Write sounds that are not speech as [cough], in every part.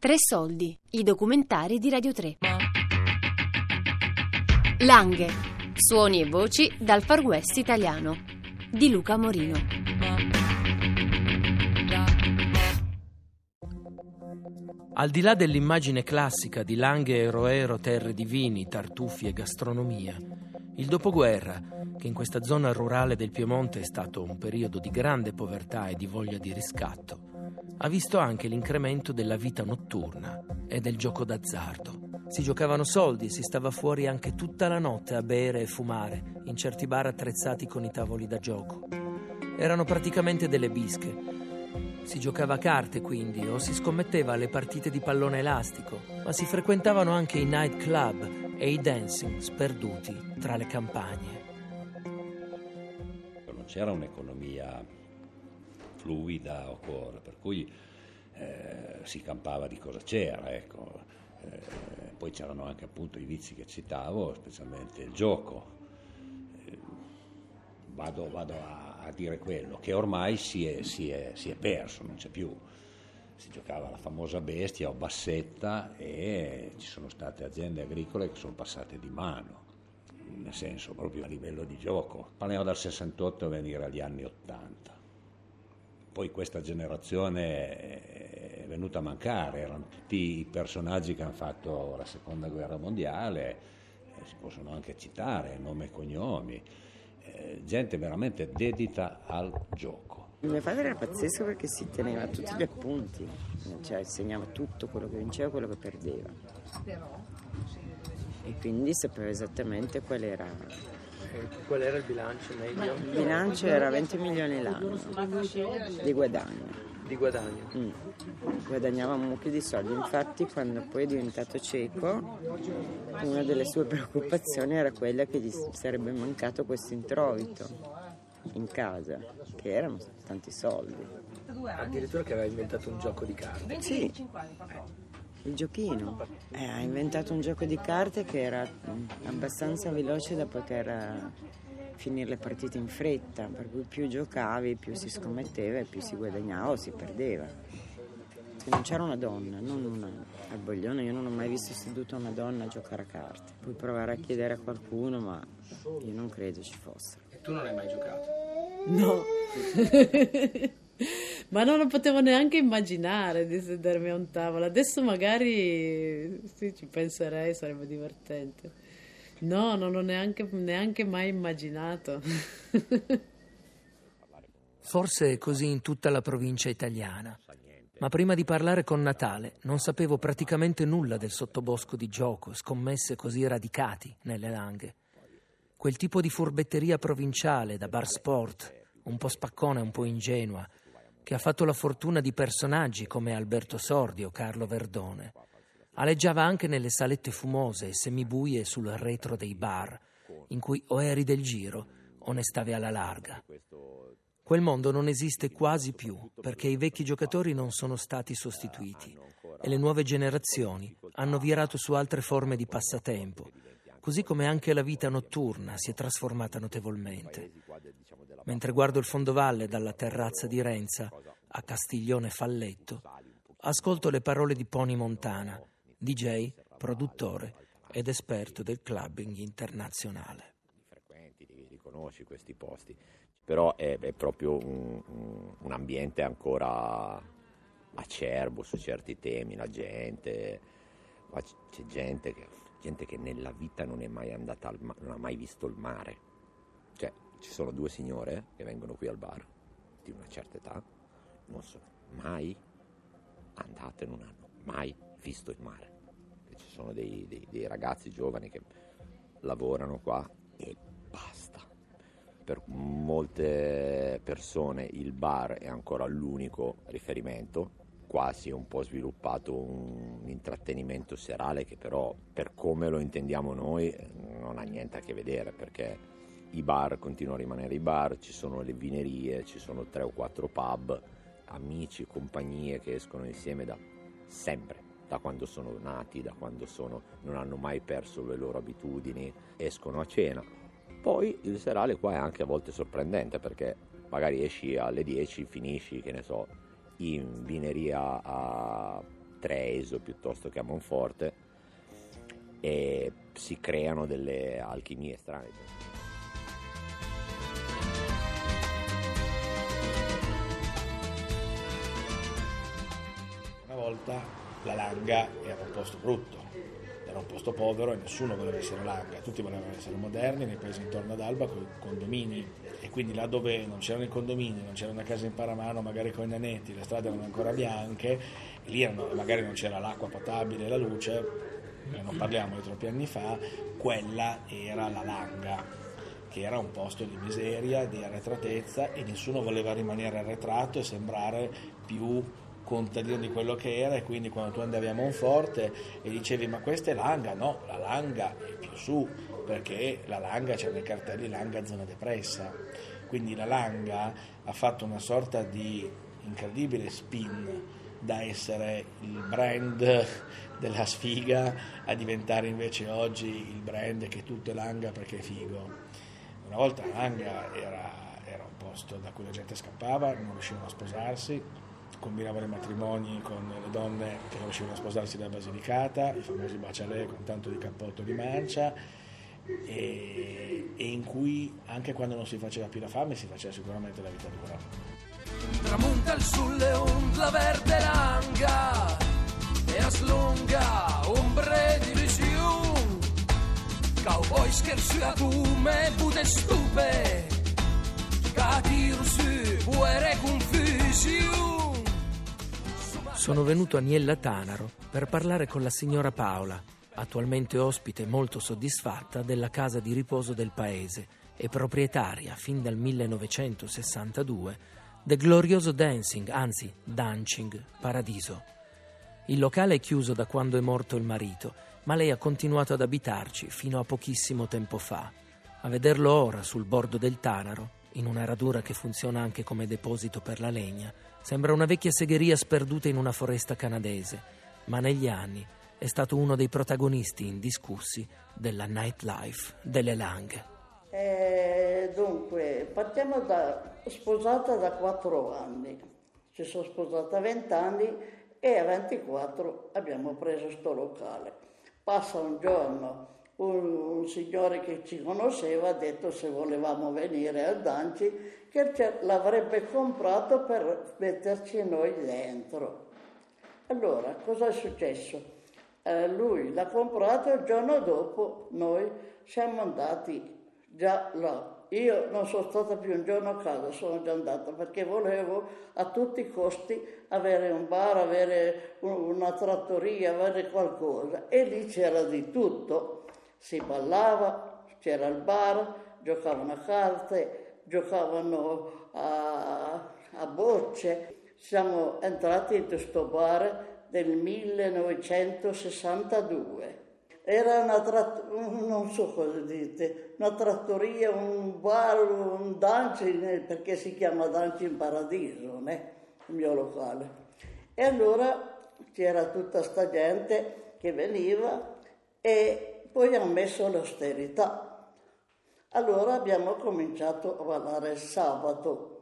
Tre soldi, i documentari di Radio 3. Langhe, suoni e voci dal Far West italiano di Luca Morino. Al di là dell'immagine classica di Langhe e Roero, terre di vini, tartufi e gastronomia, il dopoguerra, che in questa zona rurale del Piemonte è stato un periodo di grande povertà e di voglia di riscatto, ha visto anche l'incremento della vita notturna e del gioco d'azzardo. Si giocavano soldi e si stava fuori anche tutta la notte a bere e fumare in certi bar attrezzati con i tavoli da gioco. Erano praticamente delle bische. Si giocava a carte quindi o si scommetteva alle partite di pallone elastico, ma si frequentavano anche i night club e i dancing sperduti tra le campagne. Non c'era un'economia fluida o cosa, per cui eh, si campava di cosa c'era, ecco. eh, poi c'erano anche appunto i vizi che citavo, specialmente il gioco. Eh, vado, vado a, a, dire quello, che ormai si è, si, è, si è perso, non c'è più. Si giocava la famosa bestia o bassetta e ci sono state aziende agricole che sono passate di mano nel senso proprio a livello di gioco. Parliamo dal 68 a venire agli anni 80 poi questa generazione è venuta a mancare, erano tutti i personaggi che hanno fatto la seconda guerra mondiale, eh, si possono anche citare, nome e cognomi, eh, gente veramente dedita al gioco. Mio padre era pazzesco perché si teneva tutti gli appunti, cioè segnava tutto quello che vinceva e quello che perdeva. E quindi sapeva esattamente qual era qual era il bilancio meglio? Il bilancio era 20 milioni l'anno di guadagno. Di guadagno? Mm. Guadagnava un mucchio di soldi, infatti quando poi è diventato cieco una delle sue preoccupazioni era quella che gli sarebbe mancato questo introito in casa, che erano tanti soldi. Addirittura che aveva inventato un gioco di carte. Sì il giochino. Eh, ha inventato un gioco di carte che era abbastanza veloce da poter eh, finire le partite in fretta, per cui più giocavi, più si scommetteva e più si guadagnava o si perdeva. Se non c'era una donna, non una, al Boglione io non ho mai visto seduta una donna a giocare a carte. Puoi provare a chiedere a qualcuno, ma io non credo ci fosse. E tu non hai mai giocato? No. [laughs] [laughs] Ma non lo potevo neanche immaginare di sedermi a un tavolo. Adesso magari sì, ci penserei, sarebbe divertente. No, non l'ho neanche, neanche mai immaginato. Forse è così in tutta la provincia italiana. Ma prima di parlare con Natale non sapevo praticamente nulla del sottobosco di gioco, scommesse così radicati nelle langhe. Quel tipo di furbetteria provinciale da bar sport, un po' spaccona e un po' ingenua, che ha fatto la fortuna di personaggi come Alberto Sordi o Carlo Verdone. Aleggiava anche nelle salette fumose e semibuie sul retro dei bar, in cui o eri del giro o ne stavi alla larga. Quel mondo non esiste quasi più perché i vecchi giocatori non sono stati sostituiti e le nuove generazioni hanno virato su altre forme di passatempo, così come anche la vita notturna si è trasformata notevolmente. Mentre guardo il fondovalle dalla terrazza di Renza a Castiglione Falletto, ascolto le parole di Pony Montana, DJ, produttore ed esperto del clubbing internazionale. Frequenti, li conosci questi posti, però è, è proprio un, un, ambiente ancora acerbo su certi temi, la gente, ma c'è gente che, gente che nella vita non è mai andata al mare, non ha mai visto il mare ci sono due signore che vengono qui al bar di una certa età, non sono mai andate, non hanno mai visto il mare. E ci sono dei, dei, dei ragazzi giovani che lavorano qua e basta. Per molte persone il bar è ancora l'unico riferimento, qua si è un po' sviluppato un intrattenimento serale che però per come lo intendiamo noi non ha niente a che vedere perché i bar continuano a rimanere i bar, ci sono le vinerie, ci sono tre o quattro pub, amici, compagnie che escono insieme da sempre, da quando sono nati, da quando sono, non hanno mai perso le loro abitudini, escono a cena. Poi il serale qua è anche a volte sorprendente perché magari esci alle 10, finisci, che ne so, in vineria a Treviso piuttosto che a Monforte e si creano delle alchimie strane. Volta la Langa era un posto brutto, era un posto povero e nessuno voleva essere Langa, tutti volevano essere moderni nei paesi intorno ad Alba con i condomini. E quindi là dove non c'erano i condomini, non c'era una casa in paramano magari con i nanetti, le strade erano ancora bianche, e lì erano, magari non c'era l'acqua potabile, la luce, non parliamo di troppi anni fa, quella era la Langa che era un posto di miseria, di arretratezza e nessuno voleva rimanere arretrato e sembrare più contadino di quello che era e quindi quando tu andavi a Monforte e dicevi ma questa è Langa, no, la Langa è più su perché la Langa c'è nei cartelli Langa zona depressa, quindi la Langa ha fatto una sorta di incredibile spin da essere il brand [laughs] della sfiga a diventare invece oggi il brand che tutto è Langa perché è figo. Una volta Langa era, era un posto da cui la gente scappava, non riuscivano a sposarsi, combinavano i matrimoni con le donne che riuscivano a sposarsi da Basilicata, i famosi bacialè con tanto di cappotto di mancia e, e in cui anche quando non si faceva più la fame si faceva sicuramente la vita dura. Tramunta il sulle la verde langa e as lunga ombre di visione cowboy scherziatume bude stupe catirsi buere confusione Sono venuto a Niella Tanaro per parlare con la signora Paola, attualmente ospite molto soddisfatta della casa di riposo del paese e proprietaria fin dal 1962 del glorioso Dancing, anzi Dancing Paradiso. Il locale è chiuso da quando è morto il marito, ma lei ha continuato ad abitarci fino a pochissimo tempo fa. A vederlo ora sul bordo del Tanaro, in una radura che funziona anche come deposito per la legna, sembra una vecchia segheria sperduta in una foresta canadese, ma negli anni è stato uno dei protagonisti indiscussi della nightlife delle Langhe. Eh, dunque, partiamo da sposata da 4 anni. Ci sono sposata a 20 anni e a 24 abbiamo preso sto locale. Passa un giorno un, un signore che ci conosceva ha detto se volevamo venire al Danci che l'avrebbe comprato per metterci noi dentro. Allora, cosa è successo? Eh, lui l'ha comprato e il giorno dopo noi siamo andati già là. Io non sono stata più un giorno a casa, sono già andata perché volevo a tutti i costi avere un bar, avere un- una trattoria, avere qualcosa. E lì c'era di tutto. Si ballava, c'era il bar, giocavano a carte, giocavano a, a bocce. Siamo entrati in questo bar del 1962. Era una trattoria, non so cosa dite, una trattoria, un bar, un dancing, perché si chiama Dancing Paradiso, né? il mio locale. E allora c'era tutta sta gente che veniva e poi hanno messo l'austerità. Allora abbiamo cominciato a ballare il sabato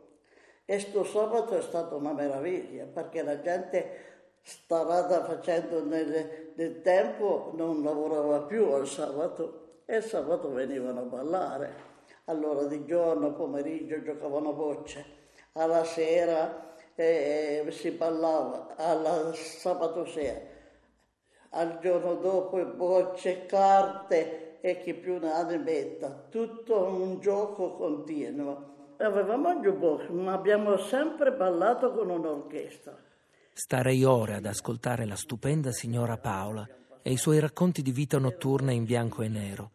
e sto sabato è stata una meraviglia perché la gente strada facendo nel, nel tempo non lavorava più al sabato e il sabato venivano a ballare. Allora di giorno, pomeriggio giocavano a bocce, alla sera eh, si ballava, al sabato sera, al giorno dopo bocce, carte e chi più ne ha ne metta, tutto un gioco continuo. Avevamo il jukebox, ma abbiamo sempre ballato con un'orchestra. Starei ore ad ascoltare la stupenda signora Paola e i suoi racconti di vita notturna in bianco e nero.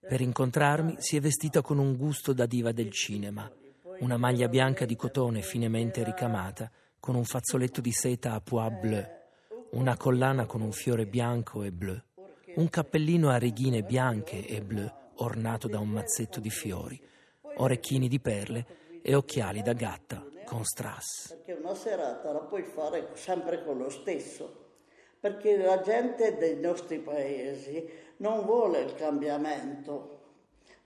Per incontrarmi si è vestita con un gusto da diva del cinema, una maglia bianca di cotone finemente ricamata, con un fazzoletto di seta a pois bleu, una collana con un fiore bianco e blu, un cappellino a righine bianche e blu ornato da un mazzetto di fiori, orecchini di perle e occhiali da gatta con strass. Perché una serata la puoi fare sempre con lo stesso, perché la gente dei nostri paesi non vuole il cambiamento,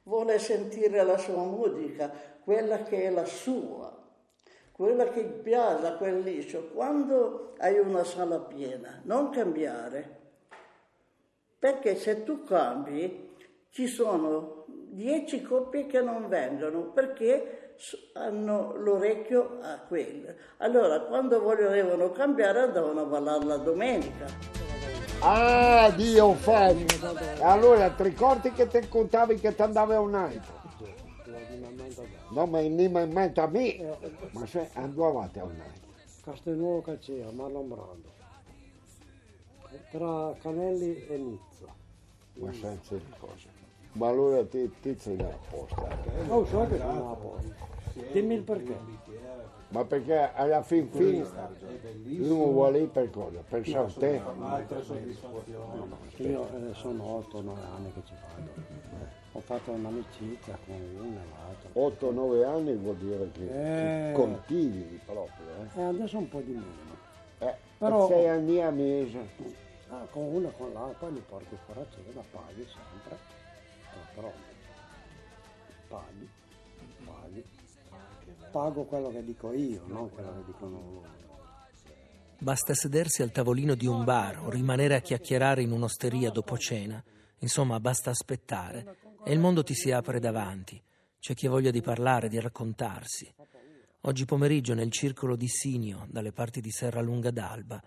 vuole sentire la sua musica, quella che è la sua, quella che piace, quel liscio, quando hai una sala piena, non cambiare. Perché se tu cambi, ci sono dieci coppie che non vengono perché hanno l'orecchio a quello. Allora, quando volevano cambiare, andavano a ballare la domenica. Ah, Dio fatto! Allora, ti ricordi che ti contavi che ti andavi a un altro? No, ma non mi mente a me, ma se andavate a un altro. Castelnuovo Cacea, Marlon Brando. Tra Canelli e Nizza. Ma senza di cosa. Ma allora ti, ti sei apposta. Oh, so che sono a posto. Dimmi il perché. Ma perché alla fin fine uno vuole lì per cosa? Per te? Io eh, sono 8-9 anni che ci vado. Ho fatto un'amicizia con uno e l'altro. 8-9 anni vuol dire che Eh. continui proprio. Eh. E adesso un po' di meno. Eh, Però- sei anni a mese. Ah, con uno e con l'altro, poi li porti fuori a cena, paghi sempre. Eh, però paghi, paghi. Pago quello che dico io, non quello che dicono loro. Basta sedersi al tavolino di un bar o rimanere a chiacchierare in un'osteria dopo cena. Insomma, basta aspettare e il mondo ti si apre davanti. C'è chi ha voglia di parlare, di raccontarsi. Oggi pomeriggio nel circolo di Sinio, dalle parti di Serralunga d'Alba,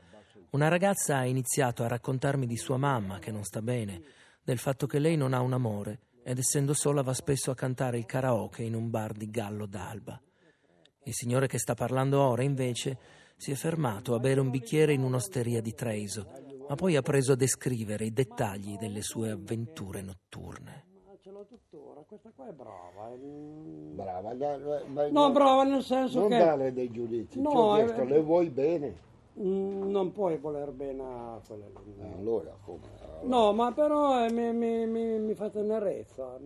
una ragazza ha iniziato a raccontarmi di sua mamma che non sta bene, del fatto che lei non ha un amore ed essendo sola va spesso a cantare il karaoke in un bar di Gallo d'Alba. Il signore che sta parlando ora, invece, si è fermato a bere un bicchiere in un'osteria di Treviso, ma poi ha preso a descrivere i dettagli delle sue avventure notturne. Ma l'ho tuttora, questa qua è brava. è- Brava, da- da- ma- No, brava nel senso non che dare dei giudizi. No, ho eh, chiesto, le vuoi bene? mm, non puoi voler bene a quelle lì. Eh, Allora, come? No, ma però eh, mi, mi, mi, mi fa tenerezza.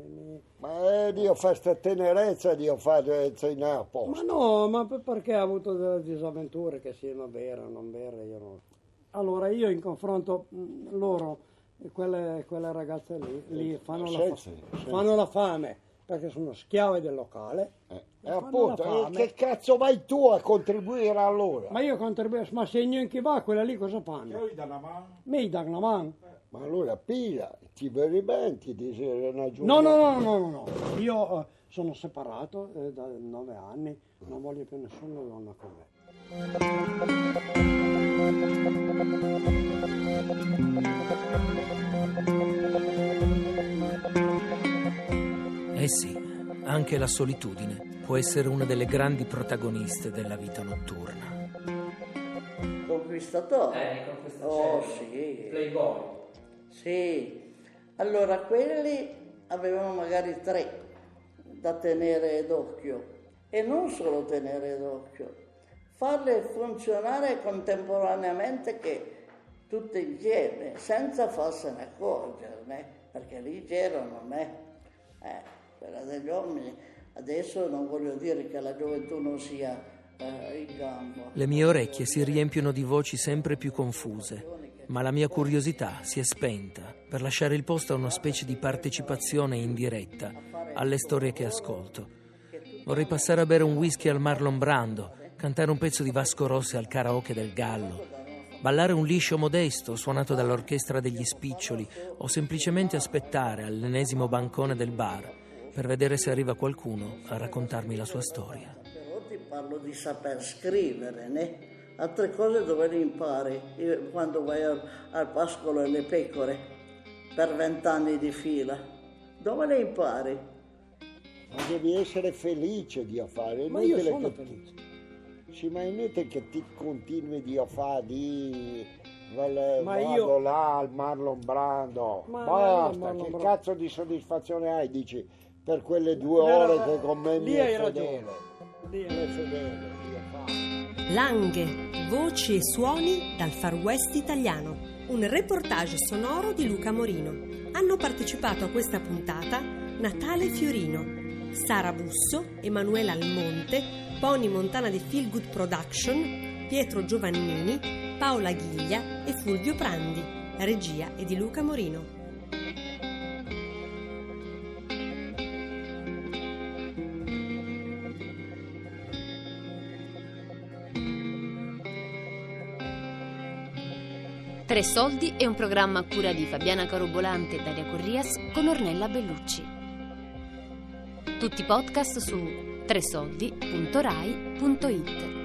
Ma eh, Dio fa sta tenerezza, Dio fa eh, sei là a Ma posto. no, ma per- perché ha avuto delle disavventure che siano vere o non vere, io non... Allora io in confronto mh, loro, eh, quelle, quelle ragazze lì, lì fanno, la, fa- fanno la fame perché sono schiave del locale. Eh, e e fanno appunto, eh, che cazzo vai tu a contribuire allora? Ma io contribuisco, ma se io in chi va, quella lì cosa fanno? Mi danno una mano. Ma allora piglia, ti vedi bene, ti dice una No, giornata. no, no, no, no, no. Io eh, sono separato eh, da nove anni, non voglio più nessuna donna con me. Eh sì, anche la solitudine può essere una delle grandi protagoniste della vita notturna. Conquistatore. Oh sì. Playboy. Sì. Allora quelli avevano magari tre da tenere d'occhio e non solo tenere d'occhio, farle funzionare contemporaneamente che tutte insieme, senza farsene accorgerne, perché lì c'era non è. Eh, quella degli uomini, adesso non voglio dire che la gioventù non sia eh, in gamba. Le mie orecchie si riempiono di voci sempre più confuse, ma la mia curiosità si è spenta per lasciare il posto a una specie di partecipazione indiretta alle storie che ascolto. Vorrei passare a bere un whisky al Marlon Brando, cantare un pezzo di Vasco Rossi al karaoke del Gallo, ballare un liscio modesto suonato dall'orchestra degli spiccioli o semplicemente aspettare all'ennesimo bancone del bar per vedere se arriva qualcuno a raccontarmi la sua storia. Però ti parlo di saper scrivere, né? Altre cose dove le impari Io, quando vai al, al pascolo e le pecore per vent'anni di fila. Dove le impari? Ma devi essere felice di fare. Ma io inutile sono che- felice. Sì, ma è inutile che ti continui di a fare di vale- Ma vado io- là al Marlon Brando. Ma Basta, io Marlon che Brando- cazzo di soddisfazione hai? Dici per quelle due Era- ore che con me mi è hai fedele. ragione. Lì a fare. Langhe, voci e suoni dal Far West italiano. Un reportage sonoro di Luca Morino. Hanno partecipato a questa puntata Natale Fiorino, Sara Busso, Emanuela Almonte, Pony Montana di Feel Good Production, Pietro Giovannini, Paola Ghiglia e Fulvio Prandi. La regia è di Luca Morino. Tre soldi e un programma a cura di Fabiana Carobolante e Daria Corrias con Ornella Bellucci. Tutti i podcast su tresoldi.rai.it